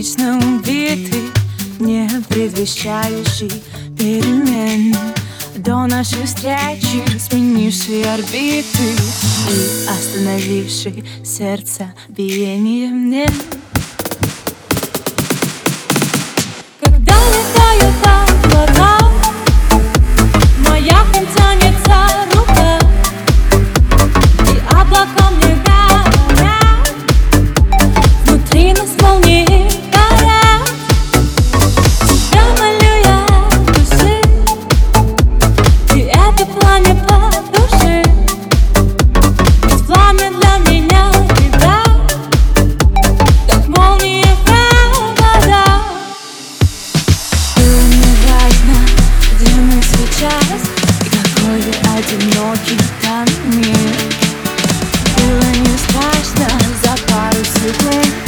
обычном биты, не предвещающий перемен. До нашей встречи сменивший орбиты и остановивший сердце биение мне. где мы сейчас И какой же одинокий там мир Было не страшно за пару секунд.